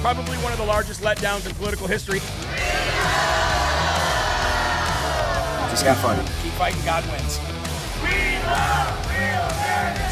Probably one of the largest letdowns in political history. Just have fun. Keep fighting, God wins. We love real American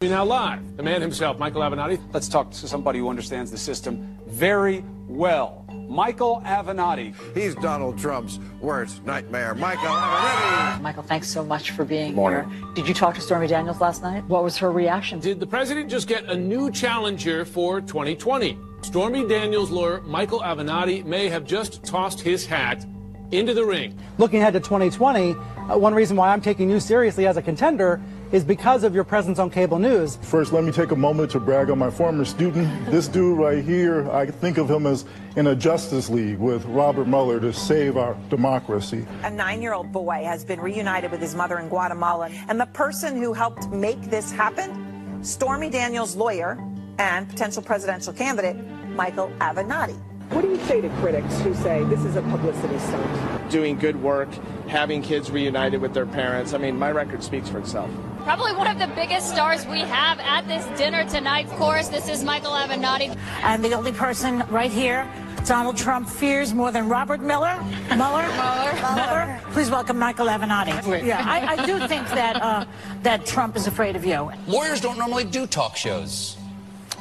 We Now live, the man himself, Michael Avenatti. Let's talk to somebody who understands the system very well. Michael Avenatti. He's Donald Trump's worst nightmare. Michael Avenatti. Michael, thanks so much for being Morning. here. Did you talk to Stormy Daniels last night? What was her reaction? Did the president just get a new challenger for 2020? Stormy Daniels' lawyer, Michael Avenatti, may have just tossed his hat into the ring. looking ahead to 2020, uh, one reason why I'm taking you seriously as a contender is because of your presence on cable news. First, let me take a moment to brag on my former student. This dude right here, I think of him as in a Justice League with Robert Mueller to save our democracy. A nine year old boy has been reunited with his mother in Guatemala. And the person who helped make this happen, Stormy Daniels' lawyer and potential presidential candidate, Michael Avenatti. What do you say to critics who say this is a publicity stunt? Doing good work, having kids reunited with their parents. I mean, my record speaks for itself. Probably one of the biggest stars we have at this dinner tonight. Of course, this is Michael Avenatti. And the only person right here Donald Trump fears more than Robert Miller. Mueller. Mueller. Mueller. Please welcome Michael Avenatti. Yeah, I, I do think that uh, that Trump is afraid of you. Lawyers don't normally do talk shows.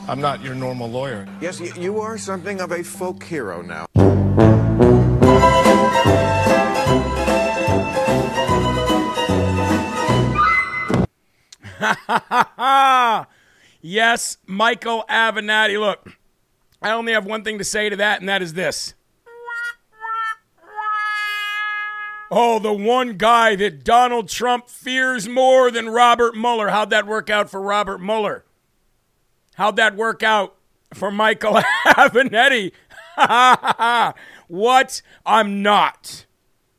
I'm not your normal lawyer. Yes, y- you are something of a folk hero now. yes, Michael Avenatti. Look, I only have one thing to say to that, and that is this. Oh, the one guy that Donald Trump fears more than Robert Mueller. How'd that work out for Robert Mueller? How'd that work out for Michael Avenatti? what? I'm not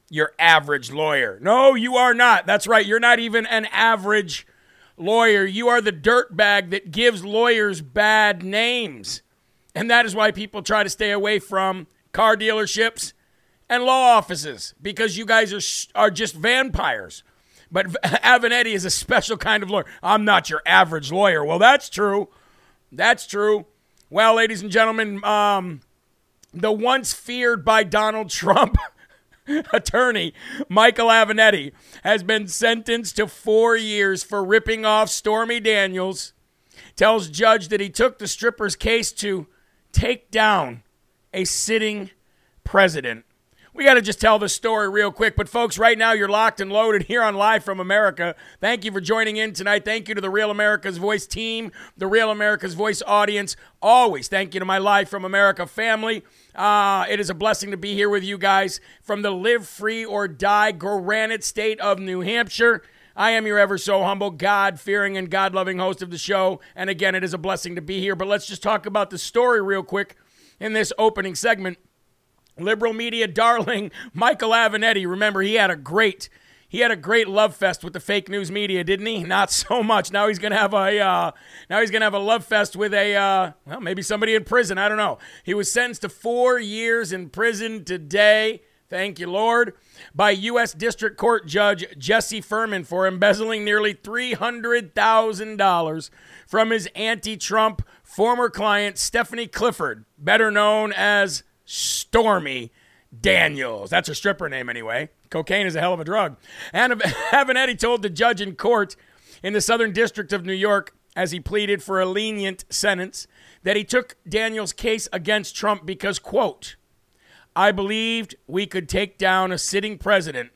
your average lawyer. No, you are not. That's right. You're not even an average lawyer. You are the dirtbag that gives lawyers bad names. And that is why people try to stay away from car dealerships and law offices because you guys are, are just vampires. But Avenatti is a special kind of lawyer. I'm not your average lawyer. Well, that's true. That's true. Well, ladies and gentlemen, um, the once feared by Donald Trump attorney, Michael Avenatti, has been sentenced to four years for ripping off Stormy Daniels. Tells judge that he took the stripper's case to take down a sitting president. We got to just tell the story real quick. But, folks, right now you're locked and loaded here on Live from America. Thank you for joining in tonight. Thank you to the Real America's Voice team, the Real America's Voice audience. Always thank you to my Live from America family. Uh, it is a blessing to be here with you guys from the Live Free or Die granite state of New Hampshire. I am your ever so humble, God fearing, and God loving host of the show. And again, it is a blessing to be here. But let's just talk about the story real quick in this opening segment. Liberal media darling Michael Avenatti. Remember, he had a great he had a great love fest with the fake news media, didn't he? Not so much. Now he's gonna have a uh, now he's gonna have a love fest with a uh, well, maybe somebody in prison. I don't know. He was sentenced to four years in prison today. Thank you, Lord, by U.S. District Court Judge Jesse Furman for embezzling nearly three hundred thousand dollars from his anti-Trump former client Stephanie Clifford, better known as Stormy Daniels. That's her stripper name, anyway. Cocaine is a hell of a drug. And Avenatti told the judge in court in the Southern District of New York, as he pleaded for a lenient sentence, that he took Daniels' case against Trump because, quote, I believed we could take down a sitting president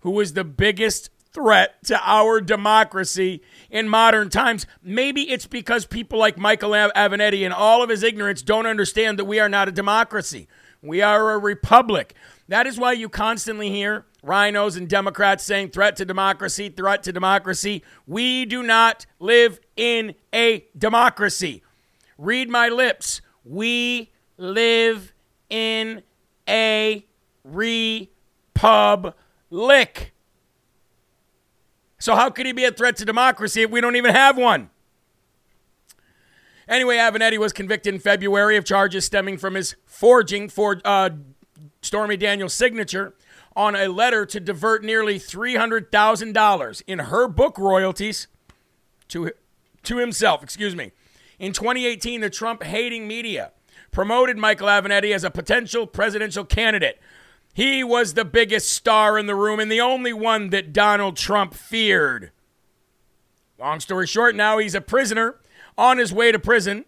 who was the biggest threat to our democracy in modern times. Maybe it's because people like Michael Avenatti and all of his ignorance don't understand that we are not a democracy. We are a republic. That is why you constantly hear rhinos and Democrats saying threat to democracy, threat to democracy. We do not live in a democracy. Read my lips. We live in a republic. So, how could he be a threat to democracy if we don't even have one? Anyway, Avenatti was convicted in February of charges stemming from his forging for uh, Stormy Daniels' signature on a letter to divert nearly $300,000 in her book royalties to, to himself. Excuse me. In 2018, the Trump hating media promoted Michael Avenatti as a potential presidential candidate he was the biggest star in the room and the only one that Donald Trump feared. Long story short, now he's a prisoner on his way to prison,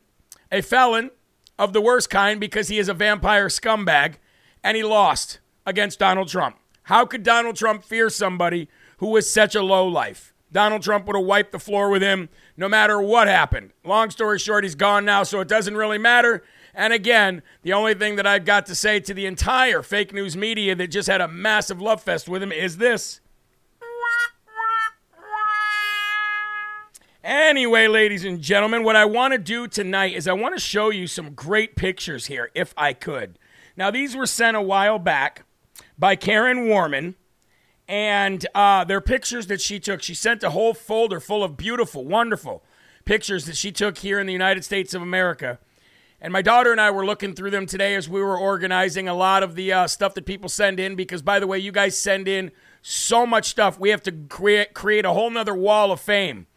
a felon of the worst kind because he is a vampire scumbag, and he lost against Donald Trump. How could Donald Trump fear somebody who was such a low life? Donald Trump would have wiped the floor with him no matter what happened. Long story short, he's gone now, so it doesn't really matter. And again, the only thing that I've got to say to the entire fake news media that just had a massive love fest with him is this. Anyway, ladies and gentlemen, what I want to do tonight is I want to show you some great pictures here, if I could. Now, these were sent a while back by Karen Warman, and uh, they're pictures that she took. She sent a whole folder full of beautiful, wonderful pictures that she took here in the United States of America and my daughter and I were looking through them today as we were organizing a lot of the uh, stuff that people send in. Because, by the way, you guys send in so much stuff. We have to create, create a whole nother wall of fame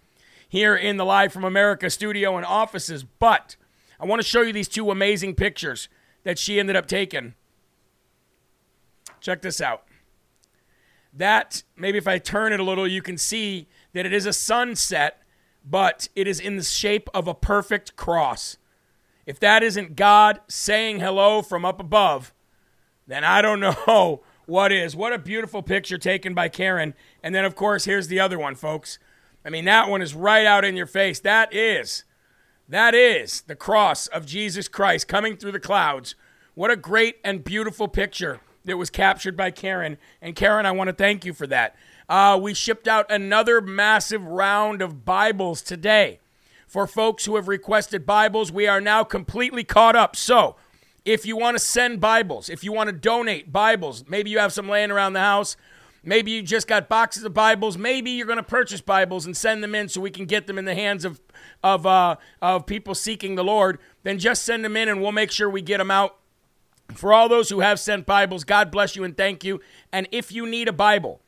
here in the Live from America studio and offices. But I want to show you these two amazing pictures that she ended up taking. Check this out. That, maybe if I turn it a little, you can see that it is a sunset, but it is in the shape of a perfect cross. If that isn't God saying hello from up above, then I don't know what is. What a beautiful picture taken by Karen. And then, of course, here's the other one, folks. I mean, that one is right out in your face. That is, that is the cross of Jesus Christ coming through the clouds. What a great and beautiful picture that was captured by Karen. And Karen, I want to thank you for that. Uh, we shipped out another massive round of Bibles today for folks who have requested Bibles. We are now completely caught up. So, if you want to send Bibles, if you want to donate Bibles, maybe you have some laying around the house, maybe you just got boxes of Bibles, maybe you're going to purchase Bibles and send them in so we can get them in the hands of of uh, of people seeking the Lord, then just send them in and we'll make sure we get them out. For all those who have sent Bibles, God bless you and thank you. And if you need a Bible,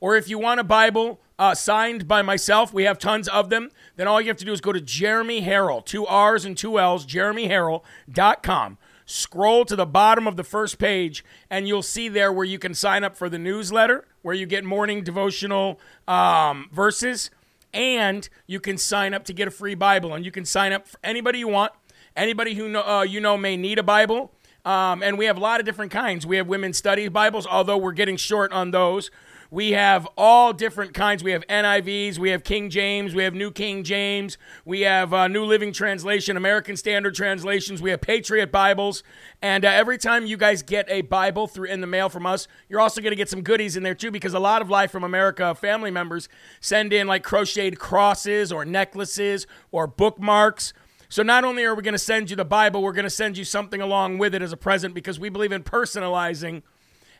or if you want a Bible uh, signed by myself, we have tons of them then all you have to do is go to Jeremy Herrell, two R's and two L's, jeremyherrell.com. Scroll to the bottom of the first page, and you'll see there where you can sign up for the newsletter, where you get morning devotional um, verses, and you can sign up to get a free Bible. And you can sign up for anybody you want, anybody who know, uh, you know may need a Bible. Um, and we have a lot of different kinds. We have women's study Bibles, although we're getting short on those. We have all different kinds. We have NIVs, we have King James, we have New King James, we have uh, New Living Translation, American Standard Translations, we have Patriot Bibles. And uh, every time you guys get a Bible through in the mail from us, you're also going to get some goodies in there too, because a lot of Live from America family members send in like crocheted crosses or necklaces or bookmarks. So not only are we going to send you the Bible, we're going to send you something along with it as a present because we believe in personalizing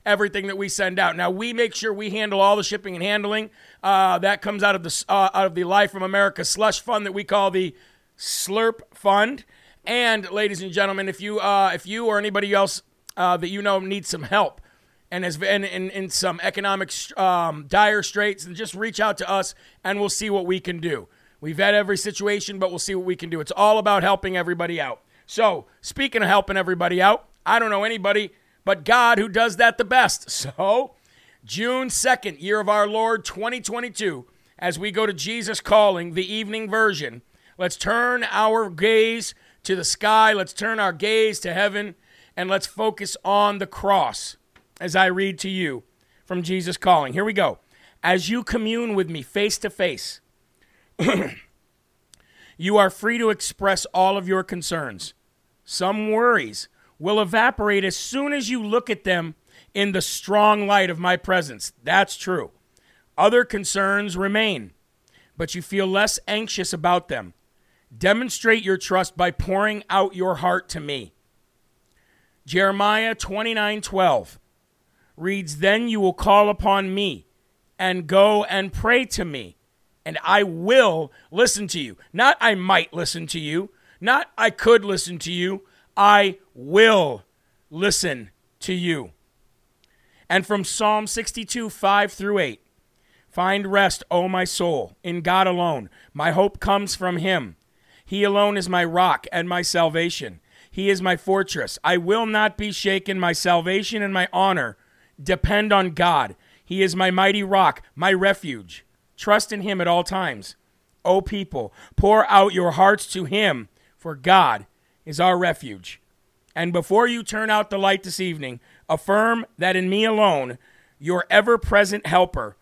everything that we send out. Now we make sure we handle all the shipping and handling. Uh, that comes out of the uh, out of the Live from America slush fund that we call the Slurp Fund. And ladies and gentlemen, if you uh, if you or anybody else uh, that you know needs some help and is in, in, in some economic um, dire straits, then just reach out to us and we'll see what we can do. We vet every situation, but we'll see what we can do. It's all about helping everybody out. So, speaking of helping everybody out, I don't know anybody but God who does that the best. So, June 2nd, year of our Lord 2022, as we go to Jesus Calling, the evening version, let's turn our gaze to the sky, let's turn our gaze to heaven, and let's focus on the cross as I read to you from Jesus Calling. Here we go. As you commune with me face to face, you are free to express all of your concerns. Some worries will evaporate as soon as you look at them in the strong light of my presence. That's true. Other concerns remain, but you feel less anxious about them. Demonstrate your trust by pouring out your heart to me. Jeremiah 29:12 reads, "Then you will call upon me and go and pray to me, and I will listen to you. Not I might listen to you, not I could listen to you, I will listen to you. And from Psalm 62, 5 through 8 Find rest, O my soul, in God alone. My hope comes from Him. He alone is my rock and my salvation. He is my fortress. I will not be shaken. My salvation and my honor depend on God. He is my mighty rock, my refuge. Trust in Him at all times. O people, pour out your hearts to Him, for God is our refuge. And before you turn out the light this evening, affirm that in me alone, your ever present helper,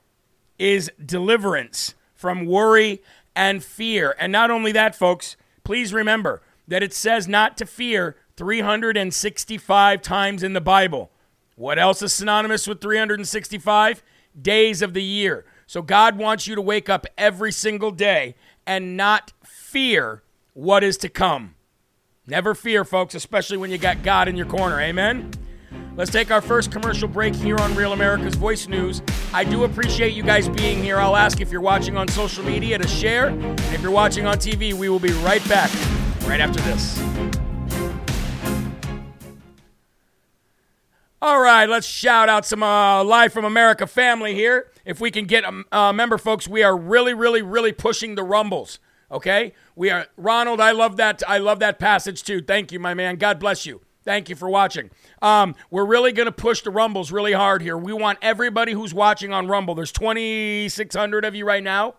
is deliverance from worry and fear. And not only that, folks, please remember that it says not to fear 365 times in the Bible. What else is synonymous with 365? Days of the year. So God wants you to wake up every single day and not fear what is to come. Never fear, folks, especially when you got God in your corner. Amen? Let's take our first commercial break here on Real America's Voice News. I do appreciate you guys being here. I'll ask if you're watching on social media to share. And if you're watching on TV, we will be right back right after this. All right, let's shout out some uh, Live from America family here. If we can get a um, uh, member, folks, we are really, really, really pushing the rumbles. Okay, we are Ronald. I love that. I love that passage too. Thank you, my man. God bless you. Thank you for watching. Um, we're really going to push the Rumbles really hard here. We want everybody who's watching on Rumble. There's 2,600 of you right now.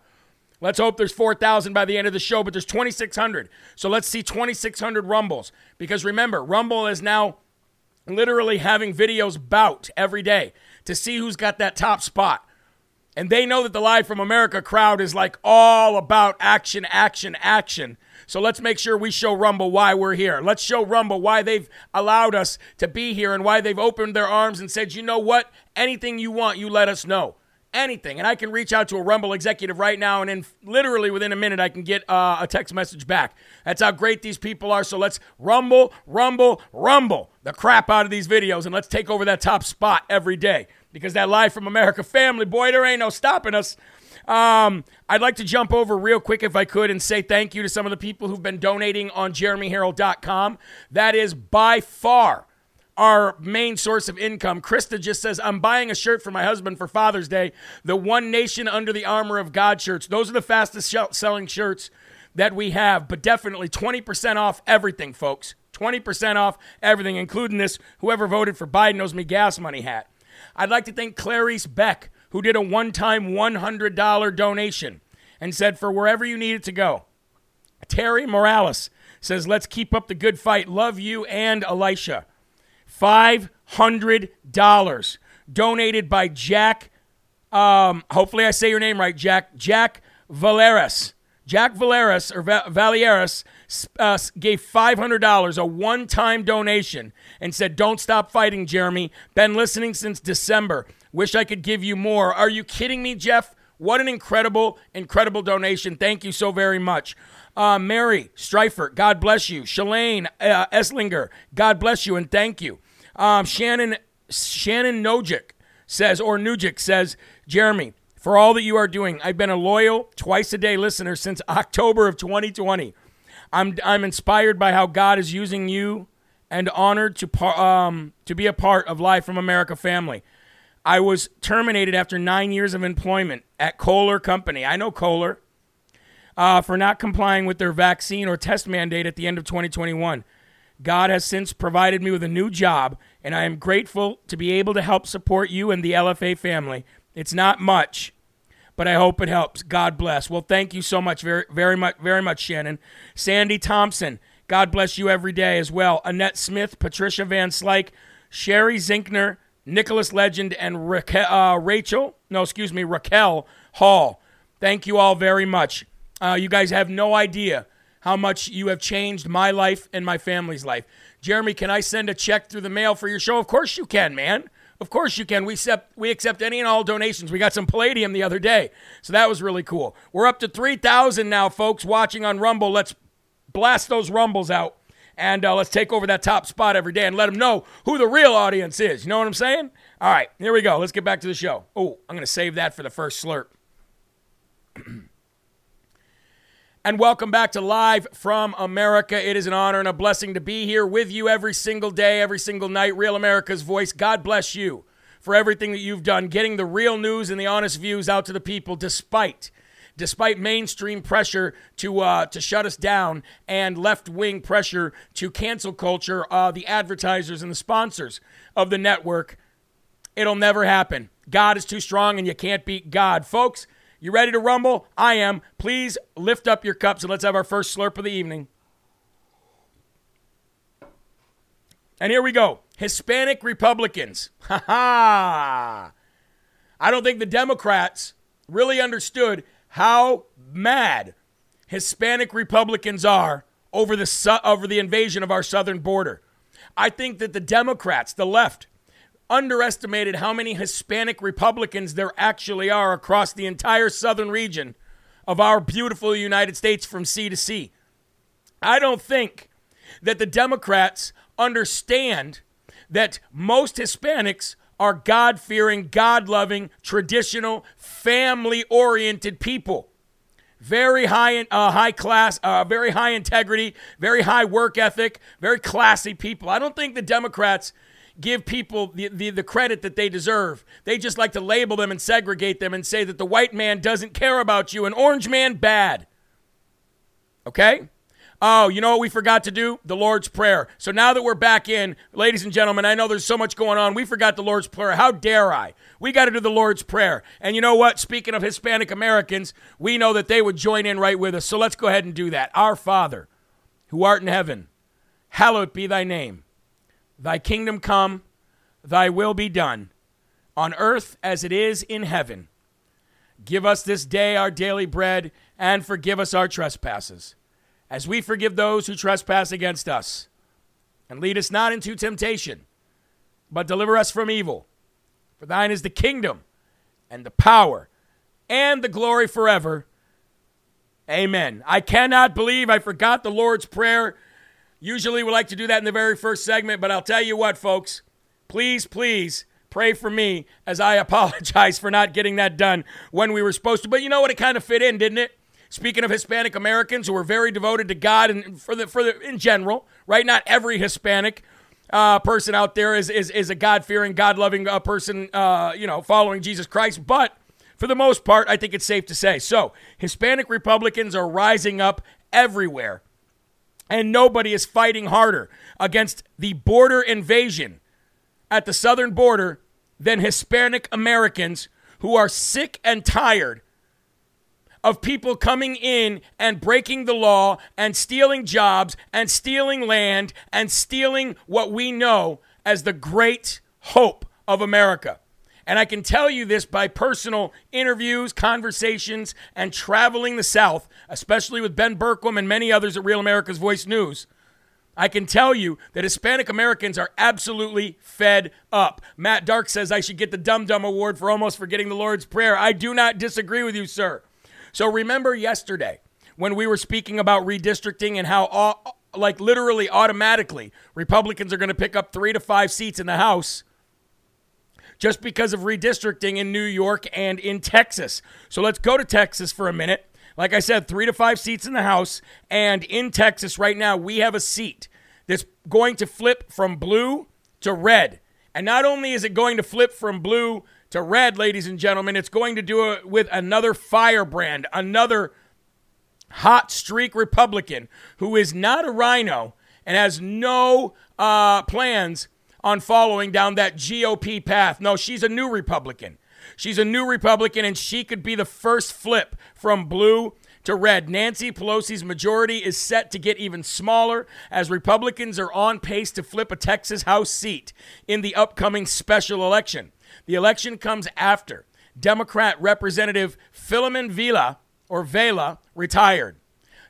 Let's hope there's 4,000 by the end of the show, but there's 2,600. So let's see 2,600 Rumbles. Because remember, Rumble is now literally having videos bout every day to see who's got that top spot. And they know that the Live from America crowd is like all about action, action, action. So let's make sure we show Rumble why we're here. Let's show Rumble why they've allowed us to be here and why they've opened their arms and said, you know what? Anything you want, you let us know. Anything. And I can reach out to a Rumble executive right now, and in literally within a minute, I can get uh, a text message back. That's how great these people are. So let's rumble, rumble, rumble the crap out of these videos, and let's take over that top spot every day because that Live from America family, boy, there ain't no stopping us. Um, I'd like to jump over real quick if I could and say thank you to some of the people who've been donating on jeremyherrell.com. That is by far our main source of income. Krista just says, I'm buying a shirt for my husband for Father's Day. The One Nation Under the Armor of God shirts. Those are the fastest selling shirts that we have, but definitely 20% off everything, folks. 20% off everything, including this whoever voted for Biden owes me gas money hat. I'd like to thank Clarice Beck, who did a one time $100 donation and said, for wherever you need it to go. Terry Morales says, let's keep up the good fight. Love you and Elisha. $500 donated by Jack. Um, hopefully, I say your name right, Jack. Jack Valeris. Jack Valeris or Va- Valieris uh, gave $500, a one time donation, and said, Don't stop fighting, Jeremy. Been listening since December. Wish I could give you more. Are you kidding me, Jeff? What an incredible, incredible donation. Thank you so very much. Uh, Mary Streifer, God bless you. Shalane uh, Esslinger, God bless you and thank you. Um, Shannon Shannon Nojic says, or Nujic says, Jeremy, for all that you are doing, I've been a loyal, twice a day listener since October of 2020. I'm, I'm inspired by how God is using you and honored to, par, um, to be a part of Live from America family. I was terminated after nine years of employment at Kohler Company. I know Kohler. Uh, for not complying with their vaccine or test mandate at the end of 2021. God has since provided me with a new job, and I am grateful to be able to help support you and the LFA family. It's not much, but I hope it helps. God bless. Well, thank you so much, very, very much, very much, Shannon. Sandy Thompson, God bless you every day as well. Annette Smith, Patricia Van Slyke, Sherry Zinkner, Nicholas Legend, and Raquel, uh, Rachel, no, excuse me, Raquel Hall. Thank you all very much. Uh, you guys have no idea how much you have changed my life and my family's life. Jeremy, can I send a check through the mail for your show? Of course you can, man. Of course you can. We accept we accept any and all donations. We got some palladium the other day, so that was really cool. We're up to three thousand now, folks, watching on Rumble. Let's blast those rumbles out, and uh, let's take over that top spot every day and let them know who the real audience is. You know what I'm saying? All right, here we go. Let's get back to the show. Oh, I'm gonna save that for the first slurp. and welcome back to Live from America. It is an honor and a blessing to be here with you every single day, every single night. Real America's voice. God bless you for everything that you've done, getting the real news and the honest views out to the people, despite despite mainstream pressure to uh, to shut us down and left wing pressure to cancel culture, uh, the advertisers and the sponsors of the network. It'll never happen. God is too strong, and you can't beat God, folks. You ready to rumble? I am. Please lift up your cups and let's have our first slurp of the evening. And here we go. Hispanic Republicans. Ha ha. I don't think the Democrats really understood how mad Hispanic Republicans are over the su- over the invasion of our southern border. I think that the Democrats, the left, underestimated how many Hispanic Republicans there actually are across the entire southern region of our beautiful United States from sea to sea. I don't think that the Democrats understand that most Hispanics are God fearing, God loving, traditional, family oriented people. Very high, uh, high class, uh, very high integrity, very high work ethic, very classy people. I don't think the Democrats give people the, the, the, credit that they deserve. They just like to label them and segregate them and say that the white man doesn't care about you and orange man bad. Okay? Oh, you know what we forgot to do? The Lord's Prayer. So now that we're back in, ladies and gentlemen, I know there's so much going on. We forgot the Lord's Prayer. How dare I? We got to do the Lord's Prayer. And you know what? Speaking of Hispanic Americans, we know that they would join in right with us. So let's go ahead and do that. Our Father, who art in heaven, hallowed be thy name. Thy kingdom come, thy will be done, on earth as it is in heaven. Give us this day our daily bread, and forgive us our trespasses, as we forgive those who trespass against us. And lead us not into temptation, but deliver us from evil. For thine is the kingdom, and the power, and the glory forever. Amen. I cannot believe I forgot the Lord's Prayer Usually we like to do that in the very first segment, but I'll tell you what, folks. Please, please pray for me as I apologize for not getting that done when we were supposed to. But you know what? It kind of fit in, didn't it? Speaking of Hispanic Americans who are very devoted to God and for the for the in general, right? Not every Hispanic uh, person out there is is, is a God fearing, God loving uh, person, uh, you know, following Jesus Christ. But for the most part, I think it's safe to say. So Hispanic Republicans are rising up everywhere and nobody is fighting harder against the border invasion at the southern border than Hispanic Americans who are sick and tired of people coming in and breaking the law and stealing jobs and stealing land and stealing what we know as the great hope of America. And I can tell you this by personal interviews, conversations, and traveling the South, especially with Ben Bergquam and many others at Real America's Voice News. I can tell you that Hispanic Americans are absolutely fed up. Matt Dark says I should get the Dum Dum Award for almost forgetting the Lord's Prayer. I do not disagree with you, sir. So remember yesterday when we were speaking about redistricting and how, all, like, literally automatically, Republicans are going to pick up three to five seats in the House just because of redistricting in New York and in Texas. So let's go to Texas for a minute. Like I said, three to five seats in the House. And in Texas right now, we have a seat that's going to flip from blue to red. And not only is it going to flip from blue to red, ladies and gentlemen, it's going to do it with another firebrand, another hot streak Republican who is not a rhino and has no uh, plans on following down that GOP path. No, she's a new Republican. She's a new Republican, and she could be the first flip from blue to red. Nancy Pelosi's majority is set to get even smaller as Republicans are on pace to flip a Texas House seat in the upcoming special election. The election comes after Democrat Representative Philemon Vila or Vela retired.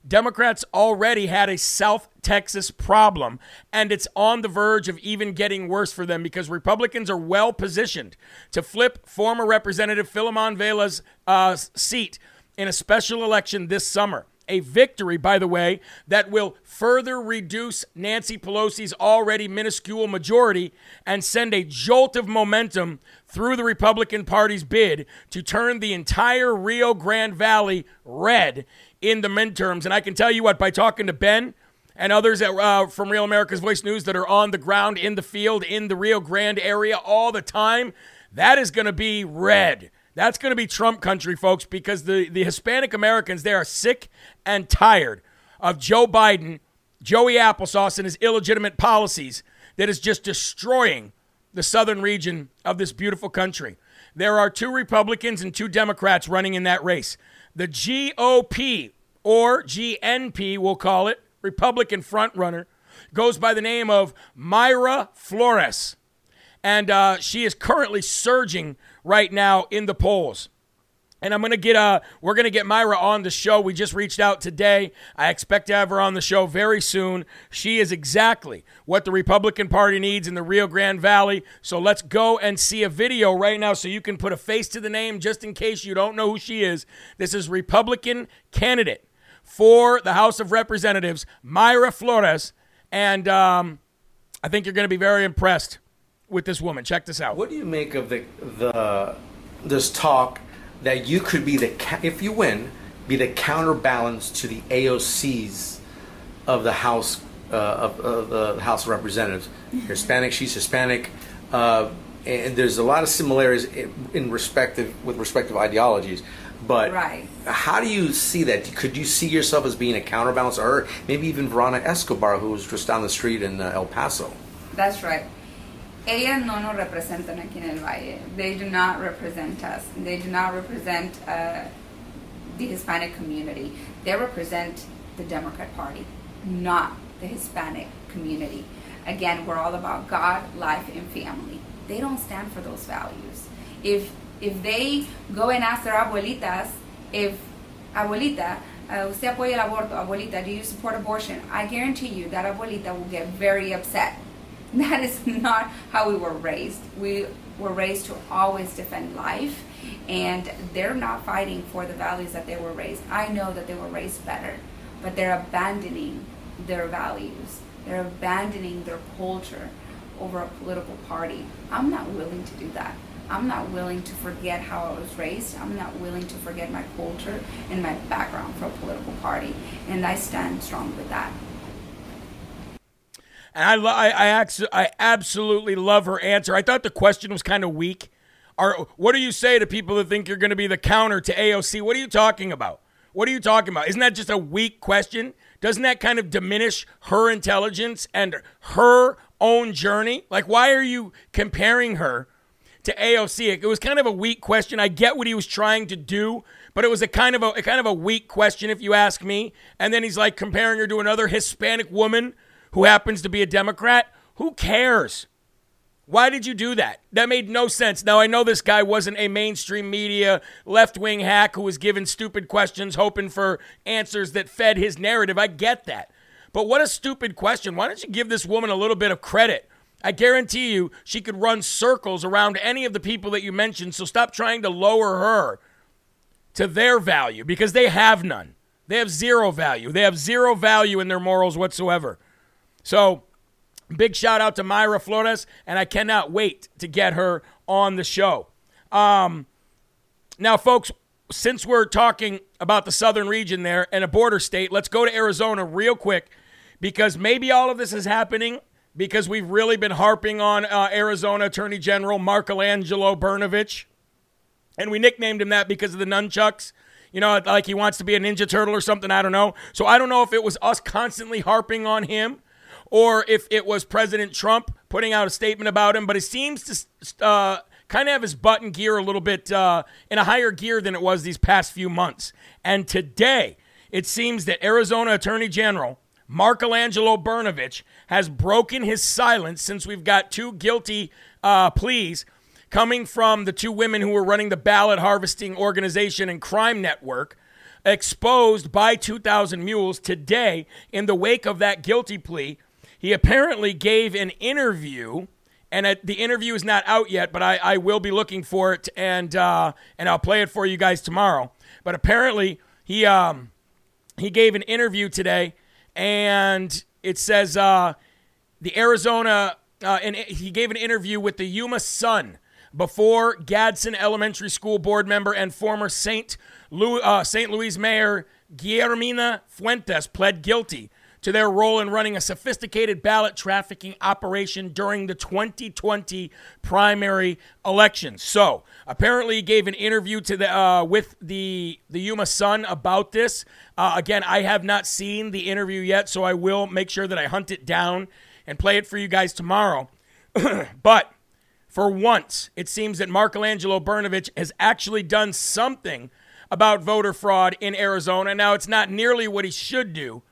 Democrats already had a South Texas problem, and it's on the verge of even getting worse for them because Republicans are well positioned to flip former Representative Philemon Vela's uh, seat in a special election this summer. A victory, by the way, that will further reduce Nancy Pelosi's already minuscule majority and send a jolt of momentum through the Republican Party's bid to turn the entire Rio Grande Valley red in the midterms. And I can tell you what, by talking to Ben and others at, uh, from Real America's Voice News that are on the ground, in the field, in the Rio Grande area all the time, that is going to be red. That's going to be Trump country, folks, because the, the Hispanic Americans, they are sick and tired of Joe Biden, Joey Applesauce, and his illegitimate policies that is just destroying the southern region of this beautiful country. There are two Republicans and two Democrats running in that race. The GOP, or GNP, we'll call it, Republican frontrunner, goes by the name of Mayra Flores. And uh, she is currently surging right now in the polls. And I'm gonna get uh we're gonna get Mayra on the show. We just reached out today. I expect to have her on the show very soon. She is exactly what the Republican Party needs in the Rio Grande Valley. So let's go and see a video right now so you can put a face to the name just in case you don't know who she is. This is Republican candidate for the House of Representatives, Mayra Flores, and um, I think you're gonna be very impressed with this woman. Check this out. What do you make of the the this talk? that you could be the if you win be the counterbalance to the AOCs of the House uh, of, of, the House of Representatives. Hispanic, she's Hispanic, uh, and there's a lot of similarities in respective with respective ideologies. But right. how do you see that? Could you see yourself as being a counterbalance, or maybe even Veronica Escobar, who was just down the street in uh, El Paso? That's right. ellas no nos representan aquí en el Valle. They do not represent us. They do not represent uh, the Hispanic community. They represent the Democrat Party, not the Hispanic community. Again, we're all about God, life, and family. They don't stand for those values. If if they go and ask their abuelitas, if abuelita, uh, usted apoya el aborto, abuelita, do you support abortion? I guarantee you that abuelita will get very upset that is not how we were raised. We were raised to always defend life, and they're not fighting for the values that they were raised. I know that they were raised better, but they're abandoning their values. They're abandoning their culture over a political party. I'm not willing to do that. I'm not willing to forget how I was raised. I'm not willing to forget my culture and my background for a political party. And I stand strong with that. And I, I, I, I absolutely love her answer. I thought the question was kind of weak. Are, what do you say to people that think you're going to be the counter to AOC? What are you talking about? What are you talking about? Isn't that just a weak question? Doesn't that kind of diminish her intelligence and her own journey? Like, why are you comparing her to AOC? It was kind of a weak question. I get what he was trying to do, but it was a kind of a, a kind of a weak question, if you ask me. And then he's like comparing her to another Hispanic woman who happens to be a Democrat, who cares? Why did you do that? That made no sense. Now, I know this guy wasn't a mainstream media left wing hack who was given stupid questions, hoping for answers that fed his narrative. I get that. But what a stupid question. Why don't you give this woman a little bit of credit? I guarantee you she could run circles around any of the people that you mentioned, so stop trying to lower her to their value because they have none. They have zero value. They have zero value in their morals whatsoever. So, Big shout out to Mayra Flores, and I cannot wait to get her on the show. Um, now, folks, since we're talking about the southern region there and a border state, let's go to Arizona real quick because maybe all of this is happening because we've really been harping on uh, Arizona Attorney General Marcolangelo Brnovich. And we nicknamed him that because of the nunchucks. You know, like he wants to be a Ninja Turtle or something. I don't know. So I don't know if it was us constantly harping on him or if it was President Trump putting out a statement about him, but it seems to uh, kind of have his button gear a little bit uh, in a higher gear than it was these past few months. And today, it seems that Arizona Attorney General Marcolangelo Brnovich has broken his silence since we've got two guilty uh, pleas coming from the two women who were running the ballot harvesting organization and crime network exposed by 2000 Mules today in the wake of that guilty plea he apparently gave an interview, and the interview is not out yet, but I, I will be looking for it, and uh, and I'll play it for you guys tomorrow. But apparently, he um, he gave an interview today, and it says uh, the Arizona, uh, and he gave an interview with the Yuma Sun before Gadsden Elementary School board member and former St. Louis, uh, St. Louis Mayor Guillermina Fuentes pled guilty to their role in running a sophisticated ballot trafficking operation during the 2020 primary election. So, apparently, he gave an interview to the uh, with the the Yuma Sun about this. Uh, again, I have not seen the interview yet, so I will make sure that I hunt it down and play it for you guys tomorrow. but for once, it seems that Michelangelo Brnovich has actually done something about voter fraud in Arizona. Now, it's not nearly what he should do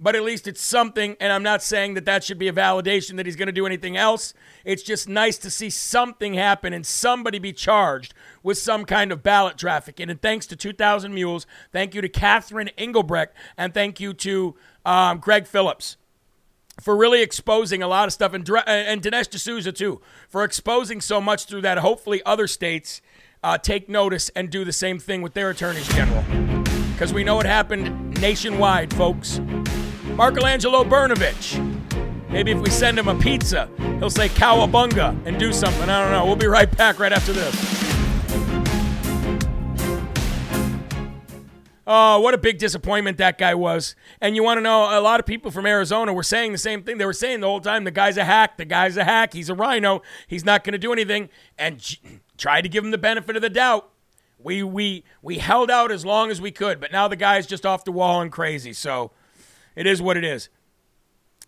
but at least it's something. And I'm not saying that that should be a validation that he's going to do anything else. It's just nice to see something happen and somebody be charged with some kind of ballot trafficking. And thanks to 2,000 Mules, thank you to Catherine Engelbrecht, and thank you to um, Greg Phillips for really exposing a lot of stuff, and, and Dinesh D'Souza too, for exposing so much through that. Hopefully, other states uh, take notice and do the same thing with their attorneys general. Because we know it happened nationwide, folks. Marcolangelo Brnovich. Maybe if we send him a pizza, he'll say cowabunga and do something. I don't know. We'll be right back right after this. Oh, what a big disappointment that guy was. And you want to know, a lot of people from Arizona were saying the same thing. They were saying the whole time, the guy's a hack, the guy's a hack, he's a rhino, he's not going to do anything. And tried to give him the benefit of the doubt. We, we, we held out as long as we could, but now the guy's just off the wall and crazy. So it is what it is.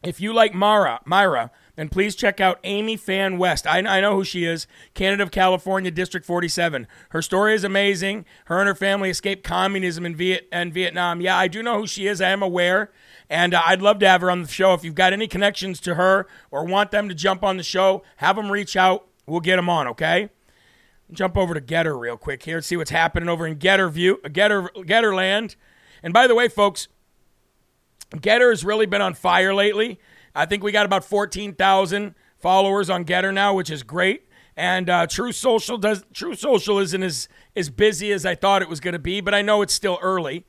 If you like Mara, Mayra, then please check out Amy Phan West. I, I know who she is, candidate of California, District 47. Her story is amazing. Her and her family escaped communism in, Viet, in Vietnam. Yeah, I do know who she is. I am aware. And uh, I'd love to have her on the show. If you've got any connections to her or want them to jump on the show, have them reach out. We'll get them on, okay? Jump over to Gettr real quick here and see what's happening over in Gettr View, Gettr, Gettr Land. And by the way, folks, Gettr has really been on fire lately. I think we got about 14,000 followers on Gettr now, which is great. And uh, Truth Social does True Social isn't as as busy as I thought it was going to be, but I know it's still early.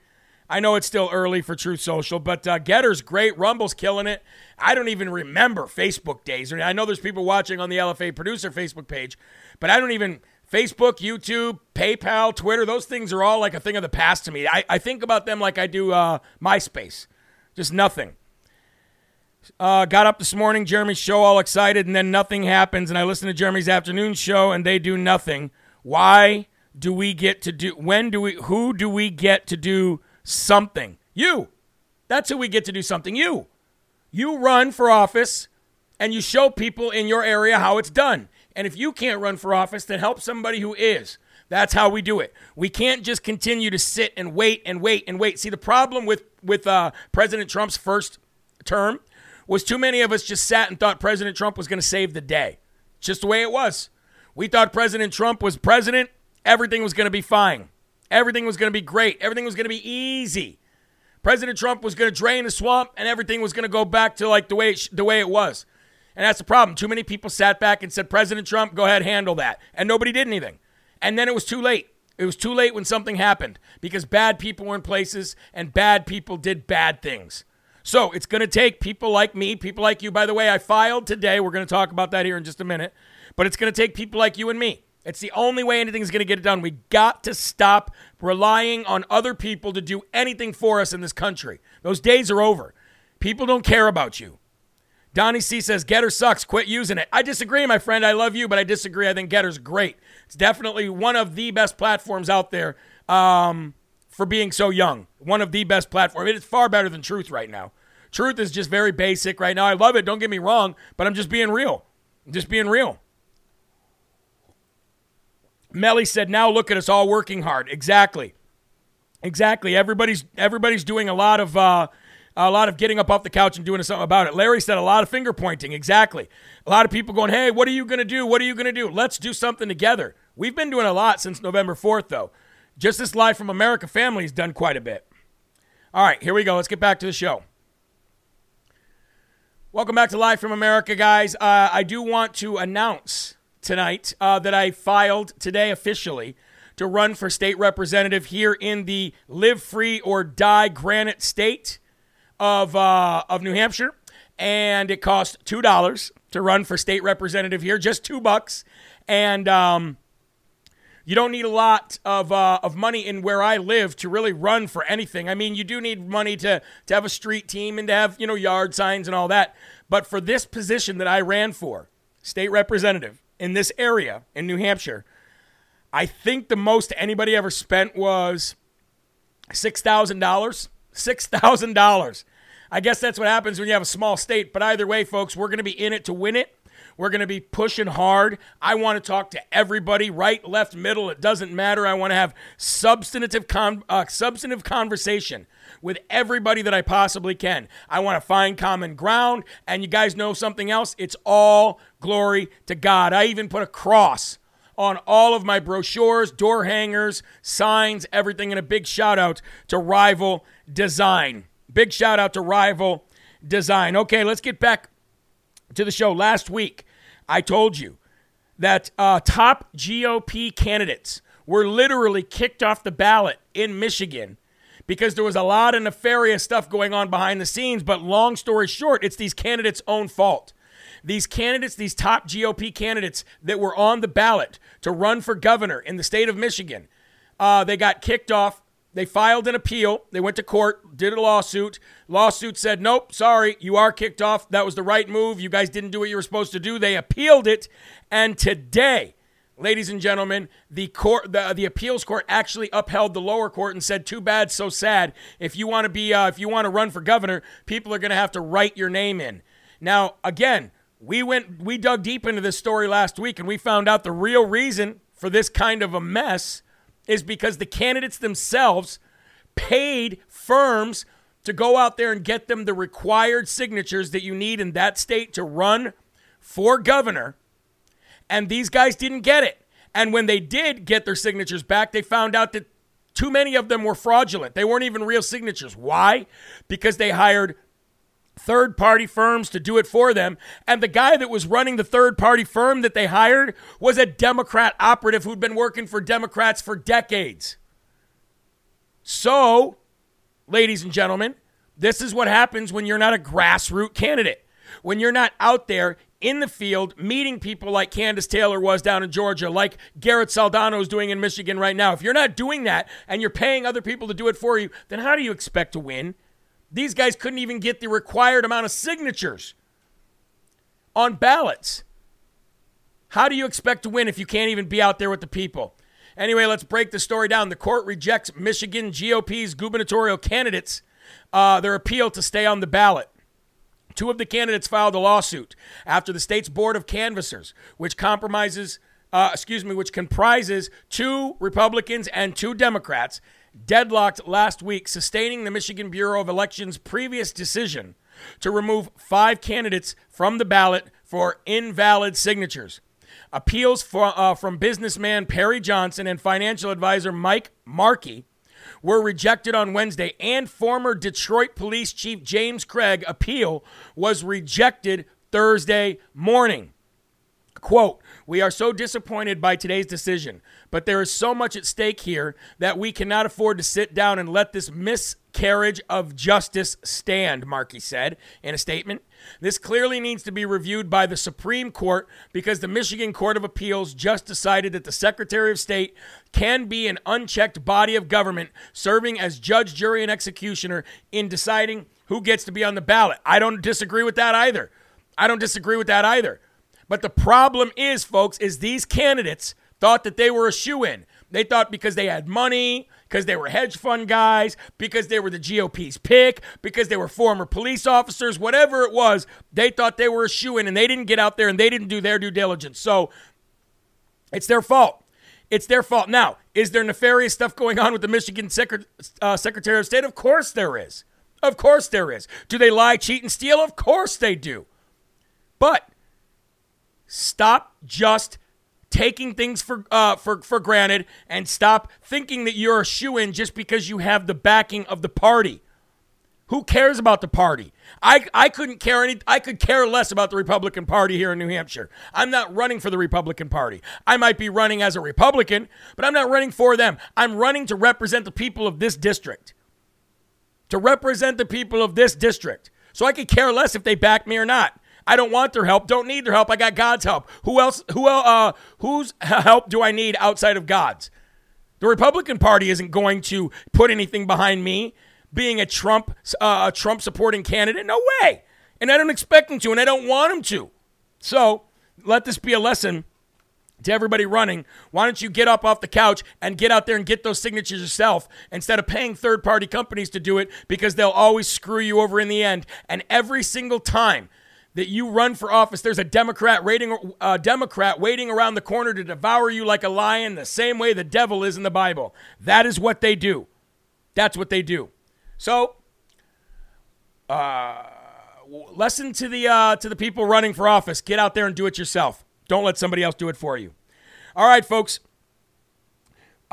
I know it's still early for Truth Social, but uh, Gettr's great. Rumble's killing it. I don't even remember Facebook days. I know there's people watching on the LFA producer Facebook page, but I don't even Facebook, YouTube, PayPal, Twitter. Those things are all like a thing of the past to me. I, I think about them like I do uh, MySpace. Just nothing. Uh, got up this morning, Jeremy's show, all excited, and then nothing happens. And I listen to Jeremy's afternoon show, and they do nothing. Why do we get to do? When do we? Who do we get to do something? You. That's who we get to do something. You. You run for office, and you show people in your area how it's done. And if you can't run for office, then help somebody who is. That's how we do it. We can't just continue to sit and wait and wait and wait. See, the problem with with uh, President Trump's first term was too many of us just sat and thought President Trump was going to save the day. Just the way it was. We thought President Trump was president, everything was going to be fine. Everything was going to be great. Everything was going to be easy. President Trump was going to drain the swamp and everything was going to go back to like the way it sh- the way it was. And that's the problem. Too many people sat back and said, President Trump, go ahead, handle that. And nobody did anything. And then it was too late. It was too late when something happened because bad people were in places and bad people did bad things. So it's going to take people like me, people like you. By the way, I filed today. We're going to talk about that here in just a minute. But it's going to take people like you and me. It's the only way anything's going to get it done. We got to stop relying on other people to do anything for us in this country. Those days are over. People don't care about you. Donnie C says Gettr sucks. Quit using it. I disagree, my friend. I love you, but I disagree. I think Gettr's great. It's definitely one of the best platforms out there um, for being so young. One of the best platforms. It is far better than Truth right now. Truth is just very basic right now. I love it. Don't get me wrong, but I'm just being real. I'm just being real. Melly said, "Now look at us all working hard." Exactly, exactly. Everybody's everybody's doing a lot of uh, a lot of getting up off the couch and doing something about it. Larry said a lot of finger pointing. Exactly. A lot of people going, "Hey, what are you going to do? What are you going to do? Let's do something together." We've been doing a lot since November fourth, though. Just this live from America family has done quite a bit. All right, here we go. Let's get back to the show. Welcome back to Live from America, guys. Uh, I do want to announce tonight uh, that I filed today officially to run for state representative here in the Live Free or Die Granite State of uh, of New Hampshire, and it cost two dollars to run for state representative here, just two bucks, and um, you don't need a lot of uh, of money in where I live to really run for anything. I mean, you do need money to to have a street team and to have you know yard signs and all that, but for this position that I ran for, state representative in this area in New Hampshire, I think the most anybody ever spent was six thousand dollars. Six thousand dollars. I guess that's what happens when you have a small state. But either way, folks, we're going to be in it to win it. We're going to be pushing hard. I want to talk to everybody, right, left, middle. It doesn't matter. I want to have substantive, con- uh, substantive conversation with everybody that I possibly can. I want to find common ground. And you guys know something else? It's all glory to God. I even put a cross on all of my brochures, door hangers, signs, everything, and a big shout out to Rival Design. Big shout out to Rival Design. Okay, let's get back to the show. Last week, I told you that uh, top GOP candidates were literally kicked off the ballot in Michigan because there was a lot of nefarious stuff going on behind the scenes. But long story short, it's these candidates' own fault. These candidates, these top GOP candidates that were on the ballot to run for governor in the state of Michigan, uh, they got kicked off. They filed an appeal. They went to court, did a lawsuit. Lawsuit said, nope, sorry, you are kicked off. That was the right move. You guys didn't do what you were supposed to do. They appealed it. And today, ladies and gentlemen, the court, the, the appeals court actually upheld the lower court and said, "Too bad, so sad. If you want to be, uh, if you want to run for governor, people are going to have to write your name in." Now, again, we went, we dug deep into this story last week, and we found out the real reason for this kind of a mess is because the candidates themselves paid firms to go out there and get them the required signatures that you need in that state to run for governor. And these guys didn't get it. And when they did get their signatures back, they found out that too many of them were fraudulent. They weren't even real signatures. Why? Because they hired third party firms to do it for them. And the guy that was running the third party firm that they hired was a Democrat operative who'd been working for Democrats for decades. So, ladies and gentlemen, this is what happens when you're not a grassroots candidate. When you're not out there in the field meeting people like Kandiss Taylor was down in Georgia, like Garrett Soldano is doing in Michigan right now. If you're not doing that and you're paying other people to do it for you, then how do you expect to win? These guys couldn't even get the required amount of signatures on ballots. How do you expect to win if you can't even be out there with the people? Anyway, let's break the story down. The court rejects Michigan GOP's gubernatorial candidates, uh, their appeal to stay on the ballot. Two of the candidates filed a lawsuit after the state's board of canvassers, which compromises, uh, excuse me, which comprises two Republicans and two Democrats, deadlocked last week, sustaining the Michigan Bureau of Elections' previous decision to remove five candidates from the ballot for invalid signatures. Appeals for, uh, from businessman Perry Johnson and financial advisor Mike Markey were rejected on Wednesday, and former Detroit Police Chief James Craig appeal was rejected Thursday morning. Quote, we are so disappointed by today's decision, but there is so much at stake here that we cannot afford to sit down and let this miscarriage of justice stand, Markey said in a statement. This clearly needs to be reviewed by the Supreme Court because the Michigan Court of Appeals just decided that the Secretary of State can be an unchecked body of government serving as judge, jury, and executioner in deciding who gets to be on the ballot. I don't disagree with that either. I don't disagree with that either. But the problem is, folks, is these candidates thought that they were a shoe in. They thought because they had money, because they were hedge fund guys, because they were the GOP's pick, because they were former police officers, whatever it was, they thought they were a shoe in and they didn't get out there and they didn't do their due diligence. So it's their fault. It's their fault. Now, is there nefarious stuff going on with the Michigan Secret- uh, Secretary of State? Of course there is. Of course there is. Do they lie, cheat, and steal? Of course they do. But stop just taking things for uh, for for granted and stop thinking that you're a shoe in just because you have the backing of the party. Who cares about the party? I, I couldn't care any I could care less about the Republican Party here in New Hampshire. I'm not running for the Republican Party. I might be running as a Republican, but I'm not running for them. I'm running to represent the people of this district. To represent the people of this district. So I could care less if they back me or not. I don't want their help. Don't need their help. I got God's help. Who else? Who uh? Whose help do I need outside of God's? The Republican Party isn't going to put anything behind me being a Trump uh, a Trump supporting candidate. No way. And I don't expect them to, and I don't want them to. So let this be a lesson to everybody running. Why don't you get up off the couch and get out there and get those signatures yourself instead of paying third party companies to do it because they'll always screw you over in the end. And every single time that you run for office, there's a Democrat waiting, uh, Democrat waiting around the corner to devour you like a lion, the same way the devil is in the Bible. That is what they do. That's what they do. So, uh, listen to the uh, to the people running for office. Get out there and do it yourself. Don't let somebody else do it for you. All right, folks.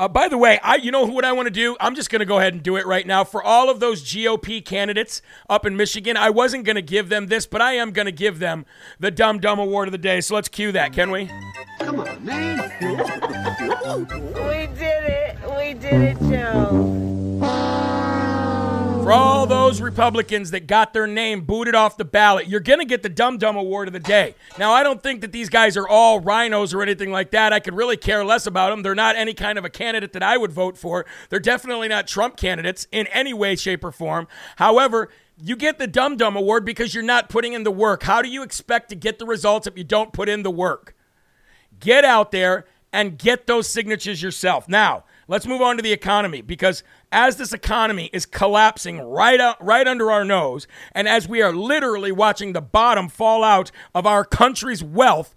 Uh, by the way, I you know what I want to do? I'm just going to go ahead and do it right now for all of those GOP candidates up in Michigan. I wasn't going to give them this, but I am going to give them the Dumb Dumb Award of the day. So let's cue that, can we? Come on, man. we did it. We did it, Joe. For all those Republicans that got their name booted off the ballot, you're going to get the Dumb Dumb Award of the day. Now, I don't think that these guys are all rhinos or anything like that. I could really care less about them. They're not any kind of a candidate that I would vote for. They're definitely not Trump candidates in any way, shape, or form. However, you get the Dumb Dumb Award because you're not putting in the work. How do you expect to get the results if you don't put in the work? Get out there and get those signatures yourself. Now, let's move on to the economy because as this economy is collapsing right out, right under our nose, and as we are literally watching the bottom fall out of our country's wealth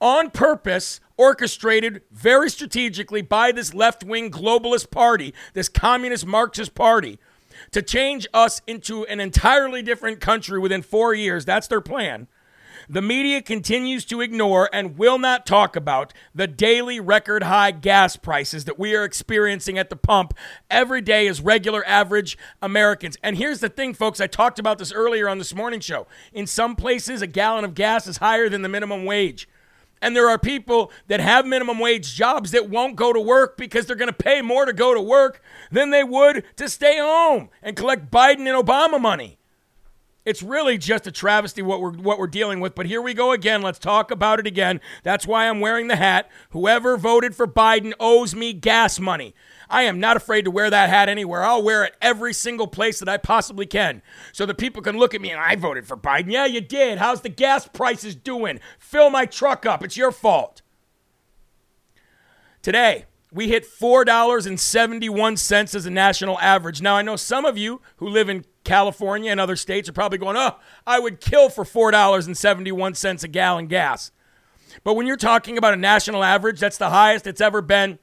on purpose, orchestrated very strategically by this left wing globalist party, this communist Marxist party, to change us into an entirely different country within four years. That's their plan the media continues to ignore and will not talk about the daily record high gas prices that we are experiencing at the pump every day as regular average Americans. And here's the thing, folks, I talked about this earlier on this morning show. In some places, a gallon of gas is higher than the minimum wage. And there are people that have minimum wage jobs that won't go to work because they're going to pay more to go to work than they would to stay home and collect Biden and Obama money. It's really just a travesty what we're what we're dealing with. But here we go again. Let's talk about it again. That's why I'm wearing the hat. Whoever voted for Biden owes me gas money. I am not afraid to wear that hat anywhere. I'll wear it every single place that I possibly can so that people can look at me and I voted for Biden. Yeah, you did. How's the gas prices doing? Fill my truck up. It's your fault. Today, we hit $4.71 as a national average. Now, I know some of you who live in California and other states are probably going, oh, I would kill for $4.71 a gallon gas. But when you're talking about a national average, that's the highest it's ever been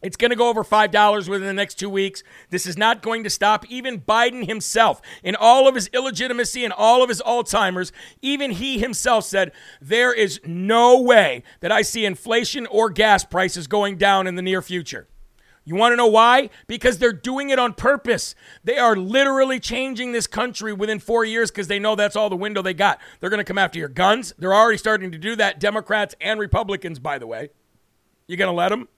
It's going to go over $5 within the next two weeks. This is not going to stop. Even Biden himself, in all of his illegitimacy and all of his Alzheimer's, even he himself said, There is no way that I see inflation or gas prices going down in the near future. You want to know why? Because they're doing it on purpose. They are literally changing this country within four years because they know that's all the window they got. They're going to come after your guns. They're already starting to do that, Democrats and Republicans, by the way. You going to let them?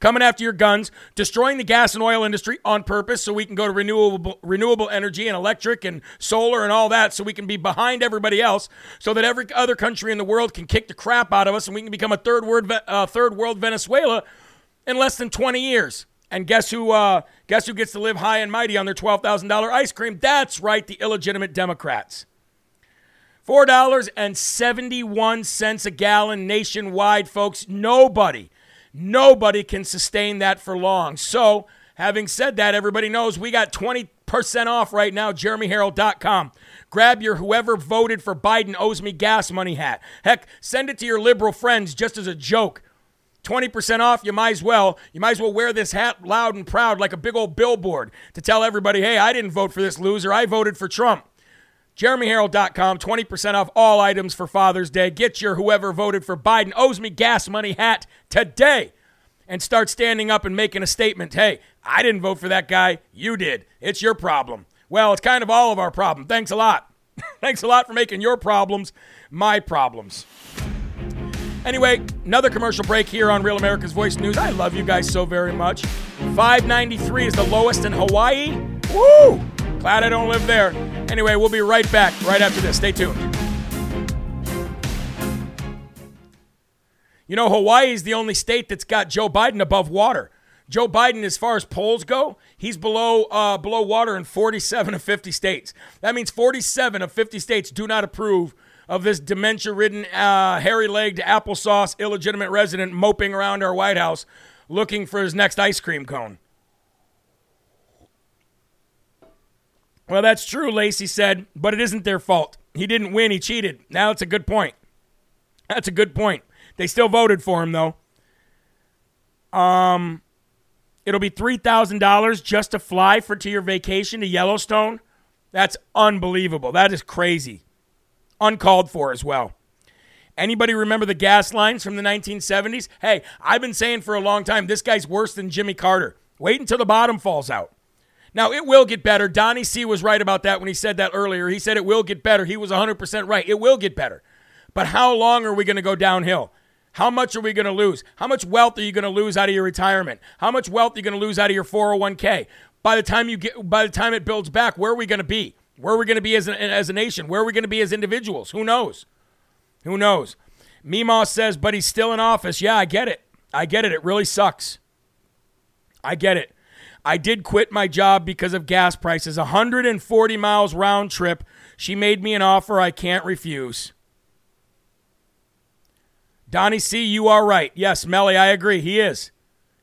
coming after your guns, destroying the gas and oil industry on purpose so we can go to renewable renewable energy and electric and solar and all that so we can be behind everybody else so that every other country in the world can kick the crap out of us and we can become a third world uh, third world Venezuela in less than 20 years. And guess who uh, guess who gets to live high and mighty on their $12,000 ice cream? That's right, the illegitimate Democrats. $4.71 a gallon nationwide, folks. Nobody Nobody can sustain that for long. So, having said that, everybody knows we got 20% off right now, jeremyherrell.com. Grab your whoever voted for Biden owes me gas money hat. Heck, send it to your liberal friends just as a joke. 20% off, you might as well. You might as well wear this hat loud and proud like a big old billboard to tell everybody, hey, I didn't vote for this loser. I voted for Trump. JeremyHerrell.com, 20% off all items for Father's Day. Get your whoever voted for Biden owes me gas money hat today and start standing up and making a statement. Hey, I didn't vote for that guy. You did. It's your problem. Well, it's kind of all of our problem. Thanks a lot. Thanks a lot for making your problems my problems. Anyway, another commercial break here on Real America's Voice News. I love you guys so very much. 593 is the lowest in Hawaii. Woo! Glad I don't live there. Anyway, we'll be right back right after this. Stay tuned. You know, Hawaii is the only state that's got Joe Biden above water. Joe Biden, as far as polls go, he's below uh, below water in 47 of 50 states. That means 47 of 50 states do not approve of this dementia-ridden, uh, hairy-legged, applesauce, illegitimate resident moping around our White House looking for his next ice cream cone. Well, that's true, Lacey said, but it isn't their fault. He didn't win, he cheated. Now it's a good point. That's a good point. They still voted for him though. Um it'll be $3,000 just to fly for to your vacation to Yellowstone. That's unbelievable. That is crazy. Uncalled for as well. Anybody remember the gas lines from the 1970s? Hey, I've been saying for a long time this guy's worse than Jimmy Carter. Wait until the bottom falls out. Now, it will get better. Donnie C was right about that when he said that earlier. He said it will get better. He was 100% right. It will get better. But how long are we going to go downhill? How much are we going to lose? How much wealth are you going to lose out of your retirement? How much wealth are you going to lose out of your 401k? By the time you get by the time it builds back, where are we going to be? Where are we going to be as, a, as a nation? Where are we going to be as individuals? Who knows? Who knows? Mima says, but he's still in office. Yeah, I get it. I get it. It really sucks. I get it. I did quit my job because of gas prices. 140 miles round trip. She made me an offer I can't refuse. Donnie C, you are right. Yes, Melly, I agree. He is.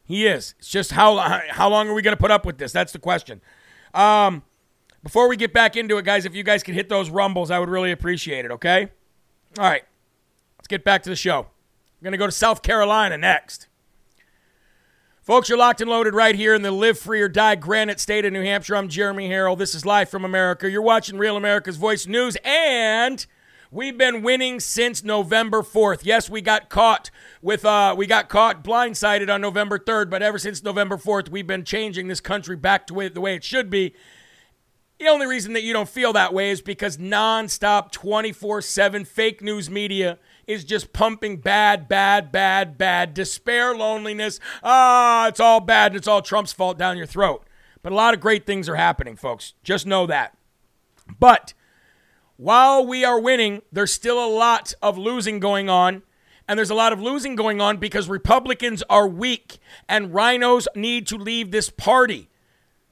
He is. It's just how how long are we going to put up with this? That's the question. Um, before we get back into it, guys, if you guys could hit those rumbles, I would really appreciate it. Okay. All right. Let's get back to the show. I'm going to go to South Carolina next. Folks, you're locked and loaded right here in the Live Free or Die Granite State of New Hampshire. I'm Jeremy Herrell. This is Live from America. You're watching Real America's Voice News, and we've been winning since November 4th. Yes, we got caught with uh, we got caught blindsided on November 3rd, but ever since November 4th, we've been changing this country back to the way it should be. The only reason that you don't feel that way is because nonstop 24 7 fake news media is just pumping bad, bad, bad, bad, despair, loneliness. Ah, it's all bad and it's all Trump's fault down your throat. But a lot of great things are happening, folks. Just know that. But while we are winning, there's still a lot of losing going on. And there's a lot of losing going on because Republicans are weak and rhinos need to leave this party.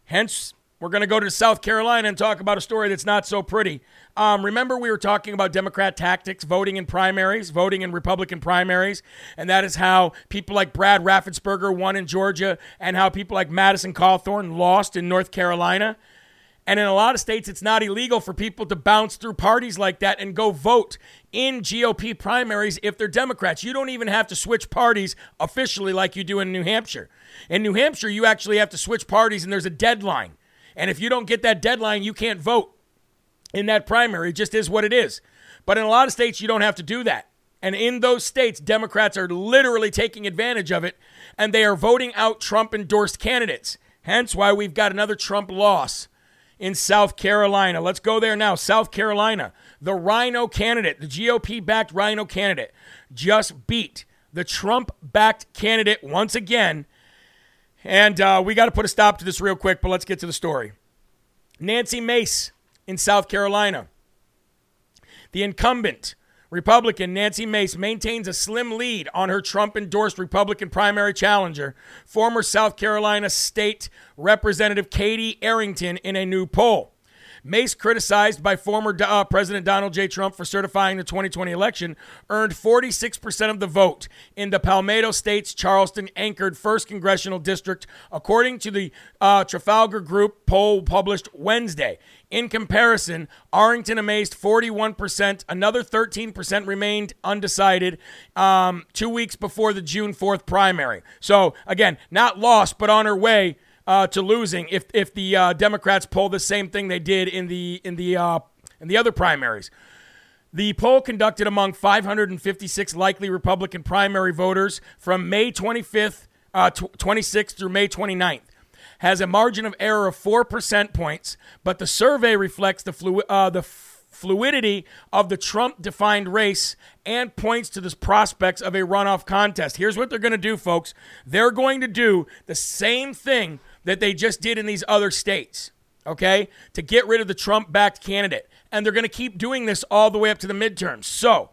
Hence, we're going to go to South Carolina and talk about a story that's not so pretty. Um, remember, we were talking about Democrat tactics, voting in primaries, voting in Republican primaries, and that is how people like Brad Raffensperger won in Georgia, and how people like Madison Cawthorn lost in North Carolina. And in a lot of states, it's not illegal for people to bounce through parties like that and go vote in GOP primaries if they're Democrats. You don't even have to switch parties officially like you do in New Hampshire. In New Hampshire, you actually have to switch parties and there's a deadline. And if you don't get that deadline, you can't vote in that primary. It just is what it is. But in a lot of states, you don't have to do that. And in those states, Democrats are literally taking advantage of it and they are voting out Trump endorsed candidates. Hence why we've got another Trump loss in South Carolina. Let's go there now. South Carolina, the Rhino candidate, the GOP backed Rhino candidate, just beat the Trump backed candidate once again. And uh, we got to put a stop to this real quick, but let's get to the story. Nancy Mace in South Carolina. The incumbent Republican Nancy Mace maintains a slim lead on her Trump endorsed Republican primary challenger, former South Carolina State Representative Katie Arrington, in a new poll. Mace, criticized by former uh, President Donald J. Trump for certifying the 2020 election, earned 46% of the vote in the Palmetto State's Charleston anchored 1st Congressional District, according to the uh, Trafalgar Group poll published Wednesday. In comparison, Arrington amazed 41%. Another 13% remained undecided um, two weeks before the June 4th primary. So, again, not lost, but on her way uh, to losing if if the uh, Democrats pull the same thing they did in the in the uh, in the other primaries. The poll conducted among 556 likely Republican primary voters from May 25th, uh, 26th through May 29th has a margin of error of four percent points, but the survey reflects the flu- uh, the fluidity of the Trump defined race and points to the prospects of a runoff contest. Here's what they're going to do, folks. They're going to do the same thing that they just did in these other states, okay, to get rid of the Trump backed candidate. And they're going to keep doing this all the way up to the midterms. So,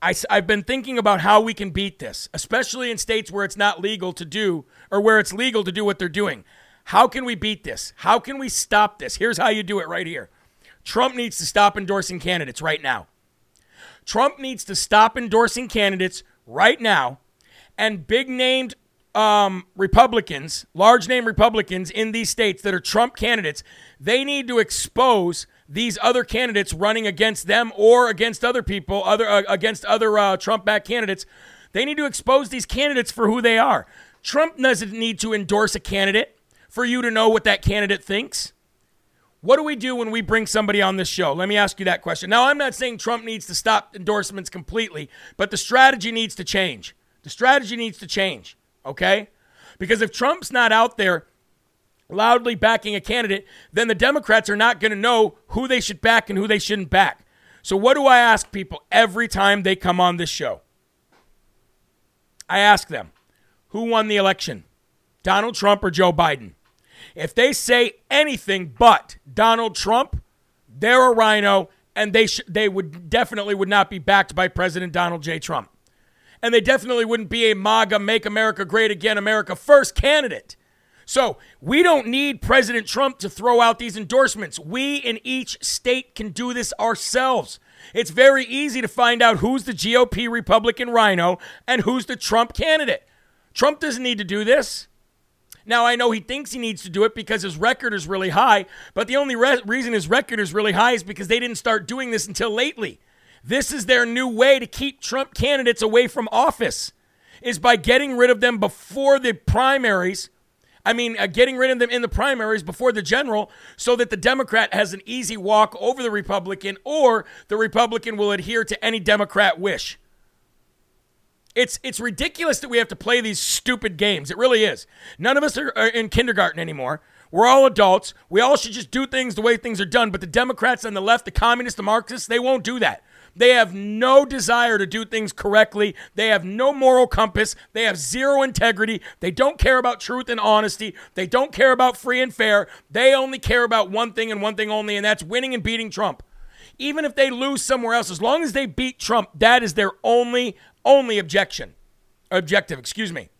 I, have been thinking about how we can beat this, especially in states where it's not legal to do or where it's legal to do what they're doing. How can we beat this? How can we stop this? Here's how you do it right here Trump needs to stop endorsing candidates right now. Trump needs to stop endorsing candidates right now, and big named um, Republicans, large name Republicans in these states that are Trump candidates, they need to expose these other candidates running against them or against other people, other uh, against other uh, Trump-backed candidates. They need to expose these candidates for who they are. Trump doesn't need to endorse a candidate for you to know what that candidate thinks. What do we do when we bring somebody on this show? Let me ask you that question. Now, I'm not saying Trump needs to stop endorsements completely, but the strategy needs to change. The strategy needs to change okay? Because if Trump's not out there loudly backing a candidate, then the Democrats are not going to know who they should back and who they shouldn't back. So, what do I ask people every time they come on this show? I ask them, who won the election, Donald Trump or Joe Biden? If they say anything but Donald Trump, they're a rhino and they sh- they would definitely would not be backed by President Donald J. Trump and they definitely wouldn't be a MAGA, Make America Great Again, America First candidate. So we don't need President Trump to throw out these endorsements. We in each state can do this ourselves. It's very easy to find out who's the GOP Republican rhino and who's the Trump candidate. Trump doesn't need to do this. Now, I know he thinks he needs to do it because his record is really high, but the only re- reason his record is really high is because they didn't start doing this until lately. This is their new way to keep Trump candidates away from office is by getting rid of them before the primaries. I mean, uh, getting rid of them in the primaries before the general so that the Democrat has an easy walk over the Republican or the Republican will adhere to any Democrat wish. It's it's ridiculous that we have to play these stupid games. It really is. None of us are, are in kindergarten anymore. We're all adults. We all should just do things the way things are done. But the Democrats on the left, the communists, the Marxists, they won't do that. They have no desire to do things correctly. They have no moral compass. They have zero integrity. They don't care about truth and honesty. They don't care about free and fair. They only care about one thing and one thing only, and that's winning and beating Trump. Even if they lose somewhere else, as long as they beat Trump, that is their only, only objection. Objective, excuse me.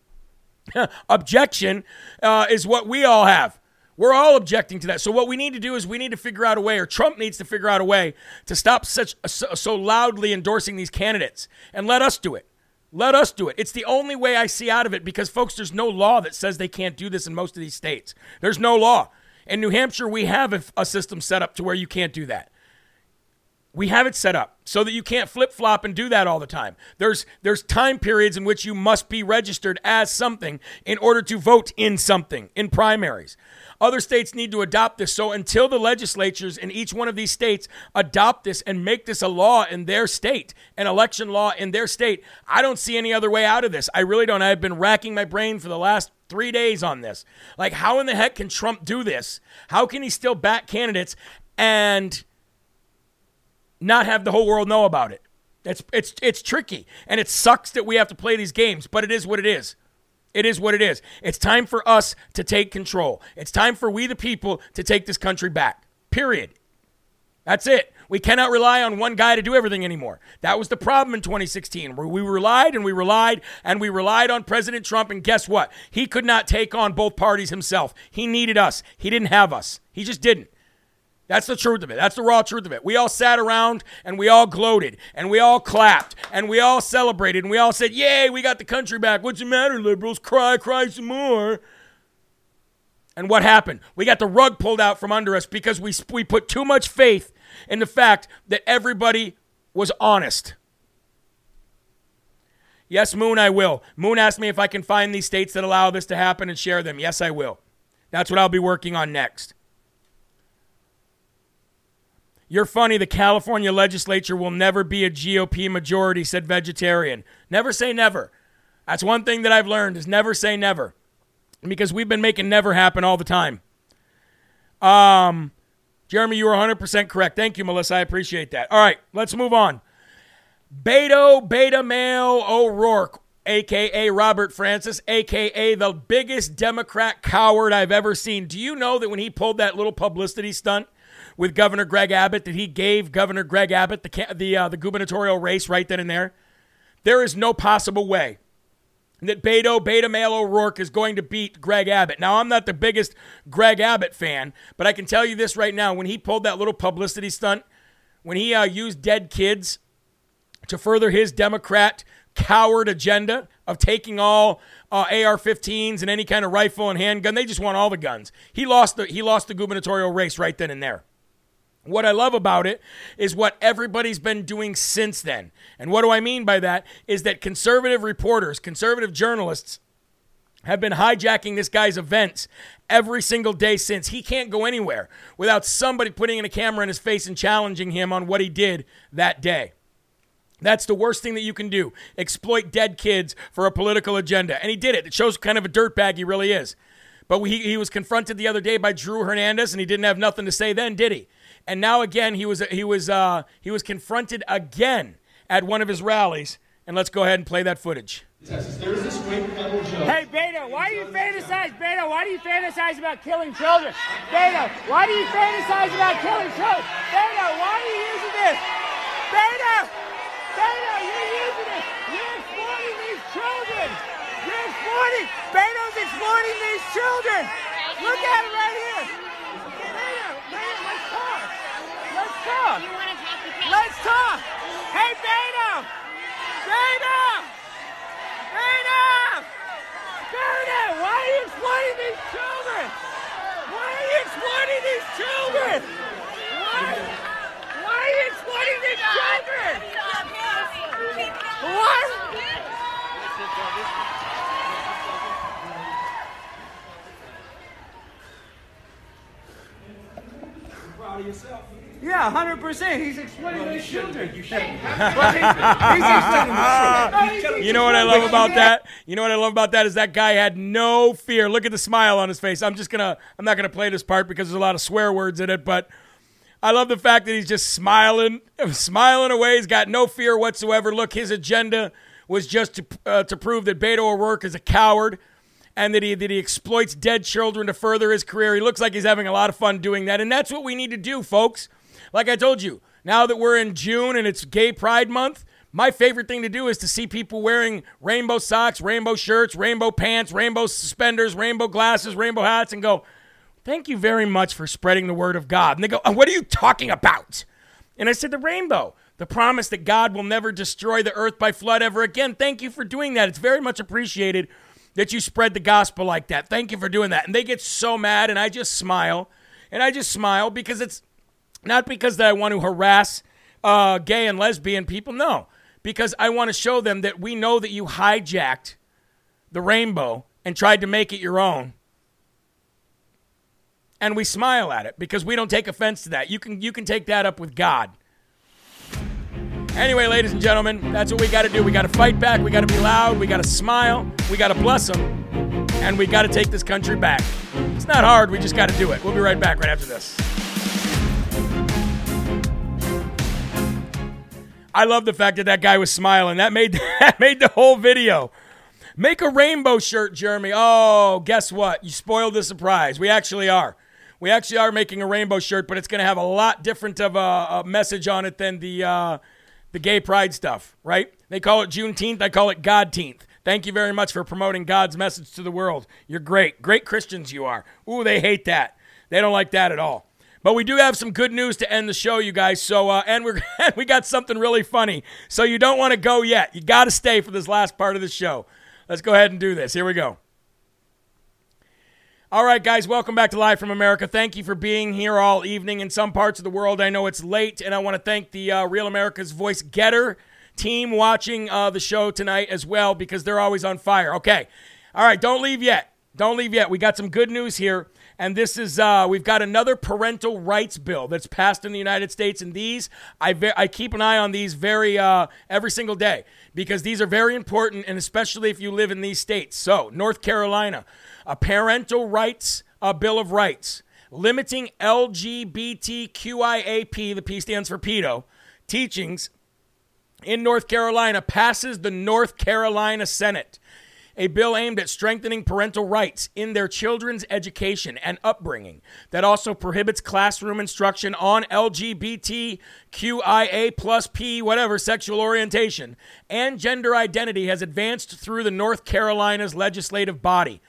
objection uh, is what we all have. We're all objecting to that. So what we need to do is we need to figure out a way, or Trump needs to figure out a way to stop such uh, so, so loudly endorsing these candidates and let us do it. Let us do it. It's the only way I see out of it because, folks, there's no law that says they can't do this in most of these states. There's no law. In New Hampshire, we have a system set up to where you can't do that. We have it set up so that you can't flip flop and do that all the time. There's there's time periods in which you must be registered as something in order to vote in something in primaries. Other states need to adopt this. So until the legislatures in each one of these states adopt this and make this a law in their state, an election law in their state, I don't see any other way out of this. I really don't. I've been racking my brain for the last three days on this. Like, how in the heck can Trump do this? How can he still back candidates and not have the whole world know about it? It's it's it's tricky and it sucks that we have to play these games, but it is what it is. It is what it is. It's time for us to take control. It's time for we the people to take this country back. Period. That's it. We cannot rely on one guy to do everything anymore. That was the problem in 2016, where we relied and we relied and we relied on President Trump. And guess what? He could not take on both parties himself. He needed us. He didn't have us. He just didn't. That's the truth of it. That's the raw truth of it. We all sat around and we all gloated and we all clapped and we all celebrated and we all said, Yay, we got the country back. What's the matter, liberals? Cry, cry some more. And what happened? We got the rug pulled out from under us because we, we put too much faith in the fact that everybody was honest. Yes, Moon, I will. Moon asked me if I can find these states that allow this to happen and share them. Yes, I will. That's what I'll be working on next. You're funny. The California legislature will never be a GOP majority, said vegetarian. Never say never. That's one thing that I've learned is never say never. Because we've been making never happen all the time. Um, Jeremy, you were 100% correct. Thank you, Melissa. I appreciate that. All right, let's move on. Beto Beta Male O'Rourke, aka Robert Francis, aka the biggest Democrat coward I've ever seen. Do you know that when he pulled that little publicity stunt with Governor Greg Abbott, that he gave Governor Greg Abbott the the uh, the gubernatorial race right then and there? There is no possible way that Beto Beta Male O'Rourke is going to beat Greg Abbott. Now, I'm not the biggest Greg Abbott fan, but I can tell you this right now: when he pulled that little publicity stunt, when he uh, used dead kids to further his Democrat coward agenda of taking all uh, AR-15s and any kind of rifle and handgun. They just want all the guns. He lost the he lost the gubernatorial race right then and there. What I love about it is what everybody's been doing since then. And what do I mean by that? Is that conservative reporters, conservative journalists have been hijacking this guy's events every single day since. He can't go anywhere without somebody putting in a camera in his face and challenging him on what he did that day. That's the worst thing that you can do. Exploit dead kids for a political agenda. And he did it. It shows kind of a dirtbag he really is. But he, he was confronted the other day by Drew Hernandez, and he didn't have nothing to say then, did he? And now again, he was he was uh, he was confronted again at one of his rallies. And let's go ahead and play that footage. Hey, Beto, why do you fantasize, Beto? Why do you fantasize about killing children? Beto, why do you fantasize about killing children? Beto, why are you using this? Beto, Beto, you're using this. You're exploiting these children. You're exploiting. Beto's exploiting these children. Look at it right here. Beto, Beto, let's talk. Let's talk. Let's talk. Hey, Beto. Beto. Beto. Beto, why are you exploiting these children? Why are you exploiting these children? Why? Why are you exploiting these children? What? Proud of yourself. Yeah, hundred percent. He's explaining exploiting these children. You should. you know what I love about that? You know what I love about that is that guy had no fear. Look at the smile on his face. I'm just gonna I'm not gonna play this part because there's a lot of swear words in it, but I love the fact that he's just smiling, smiling away. He's got no fear whatsoever. Look, his agenda was just to uh, to prove that Beto O'Rourke is a coward and that he that he exploits dead children to further his career. He looks like he's having a lot of fun doing that, and that's what we need to do, folks. Like I told you, now that we're in June and it's Gay Pride Month, my favorite thing to do is to see people wearing rainbow socks, rainbow shirts, rainbow pants, rainbow suspenders, rainbow glasses, rainbow hats, and go, Thank you very much for spreading the word of God. And they go, oh, What are you talking about? And I said, The rainbow, the promise that God will never destroy the earth by flood ever again. Thank you for doing that. It's very much appreciated. that you spread the gospel like that. Thank you for doing that. And they get so mad, and I just smile. And I just smile because it's not because that I want to harass uh, gay and lesbian people. No, because I want to show them that we know that you hijacked the rainbow and tried to make it your own. And we smile at it because we don't take offense to that. You can you can take that up with God. Anyway, ladies and gentlemen, that's what we got to do. We got to fight back. We got to be loud. We got to smile. We got to bless them. And we got to take this country back. It's not hard. We just got to do it. We'll be right back right after this. I love the fact that that guy was smiling. That made that made the whole video. Make a rainbow shirt, Jeremy. Oh, guess what? You spoiled the surprise. We actually are. We actually are making a rainbow shirt, but it's going to have a lot different of a, a, message on it than the uh, the gay pride stuff, right? They call it Juneteenth. I call it Godteenth. Thank you very much for promoting God's message to the world. You're great. Great Christians you are. Ooh, they hate that. They don't like that at all. But we do have some good news to end the show, you guys. So, uh, and we're we got something really funny. So you don't want to go yet. You got to stay for this last part of the show. Let's go ahead and do this. Here we go. All right, guys, welcome back to Live from America. Thank you for being here all evening. In some parts of the world, I know it's late, and I want to thank the uh, Real America's Voice Gettr team watching uh, the show tonight as well because they're always on fire. Okay. All right, don't leave yet. Don't leave yet. We got some good news here. And this is, uh, we've got another parental rights bill that's passed in the United States. And these, I, ve- I keep an eye on these very, uh, every single day because these are very important. And especially if you live in these states. So, North Carolina, a parental rights a bill of rights limiting LGBTQIAP, the P stands for pedo, teachings in North Carolina passes the North Carolina Senate. A bill aimed at strengthening parental rights in their children's education and upbringing that also prohibits classroom instruction on LGBTQIA plus P, whatever sexual orientation. And gender identity has advanced through the North Carolina's legislative body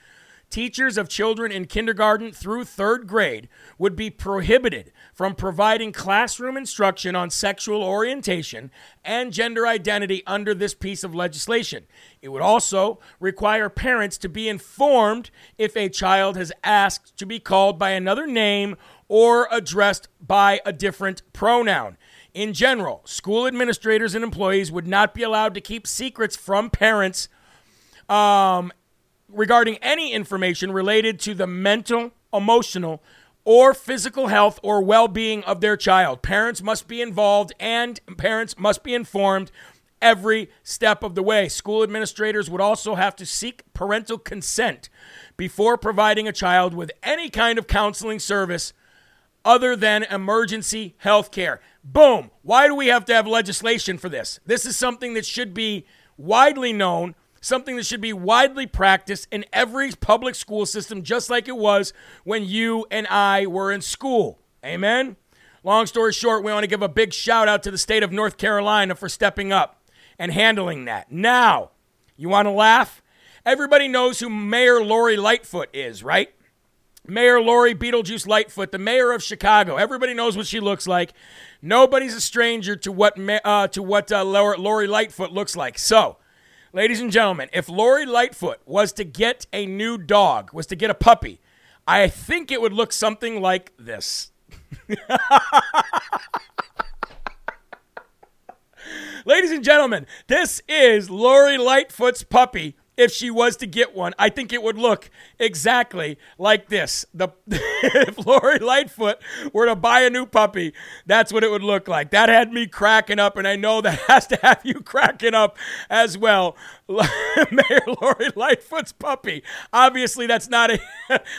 teachers of children in kindergarten through third grade would be prohibited from providing classroom instruction on sexual orientation and gender identity under this piece of legislation. It would also require parents to be informed if a child has asked to be called by another name or addressed by a different pronoun. In general, school administrators and employees would not be allowed to keep secrets from parents um, regarding any information related to the mental, emotional, or physical health or well being of their child. Parents must be involved and parents must be informed every step of the way. School administrators would also have to seek parental consent before providing a child with any kind of counseling service other than emergency health care. Boom. Why do we have to have legislation for this? This is something that should be widely known something that should be widely practiced in every public school system, just like it was when you and I were in school. Amen? Long story short, we want to give a big shout out to the state of North Carolina for stepping up and handling that. Now, you want to laugh? Everybody knows who Mayor Lori Lightfoot is, right? Mayor Lori Beetlejuice Lightfoot, the mayor of Chicago. Everybody knows what she looks like. Nobody's a stranger to what uh, to what uh, Lori Lightfoot looks like. So, ladies and gentlemen, if Lori Lightfoot was to get a new dog, was to get a puppy, I think it would look something like this. ladies and gentlemen, this is Lori Lightfoot's puppy if she was to get one, I think it would look exactly like this. The if Lori Lightfoot were to buy a new puppy, that's what it would look like. That had me cracking up, and I know that has to have you cracking up as well. Mayor Lori Lightfoot's puppy. Obviously, that's not a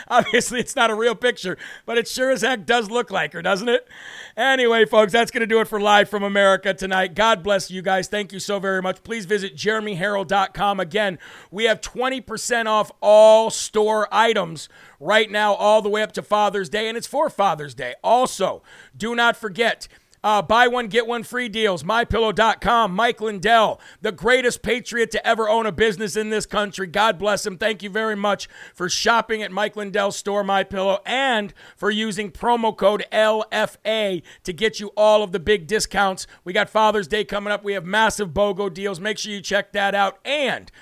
obviously it's not a real picture, but it sure as heck does look like her, doesn't it? Anyway, folks, that's to do it for Live from America tonight. God bless you guys. Thank you so very much. Please visit jeremyherrell.com. Again, we have 20% off all store items right now, all the way up to Father's Day, and it's for Father's Day. Also, do not forget, uh, buy one, get one free deals. MyPillow.com. Mike Lindell, the greatest patriot to ever own a business in this country. God bless him. Thank you very much for shopping at Mike Lindell's store, MyPillow, and for using promo code LFA to get you all of the big discounts. We got Father's Day coming up. We have massive BOGO deals. Make sure you check that out. And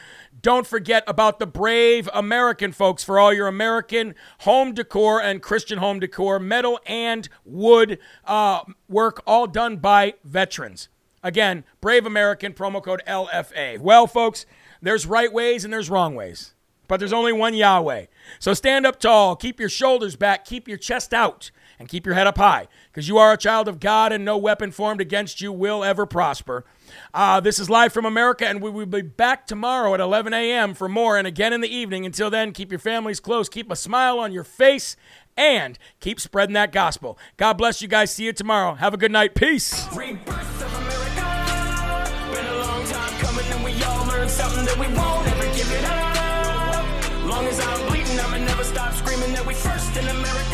Don't forget about the Brave American folks for all your American home decor and Christian home decor, metal and wood uh, work, all done by veterans. Again, Brave American, promo code LFA. Well, folks, there's right ways and there's wrong ways, but there's only one Yahweh. So stand up tall, keep your shoulders back, keep your chest out, and keep your head up high, because you are a child of God and no weapon formed against you will ever prosper. Uh, this is live from America, and we will be back tomorrow at 11 a.m. for more, and again in the evening. Until then, keep your families close, keep a smile on your face, and keep spreading that gospel. God bless you guys. See you tomorrow. Have a good night. Peace. something that we won't ever give it up. Long as I'm bleeding, I'ma never stop screaming that we first in America.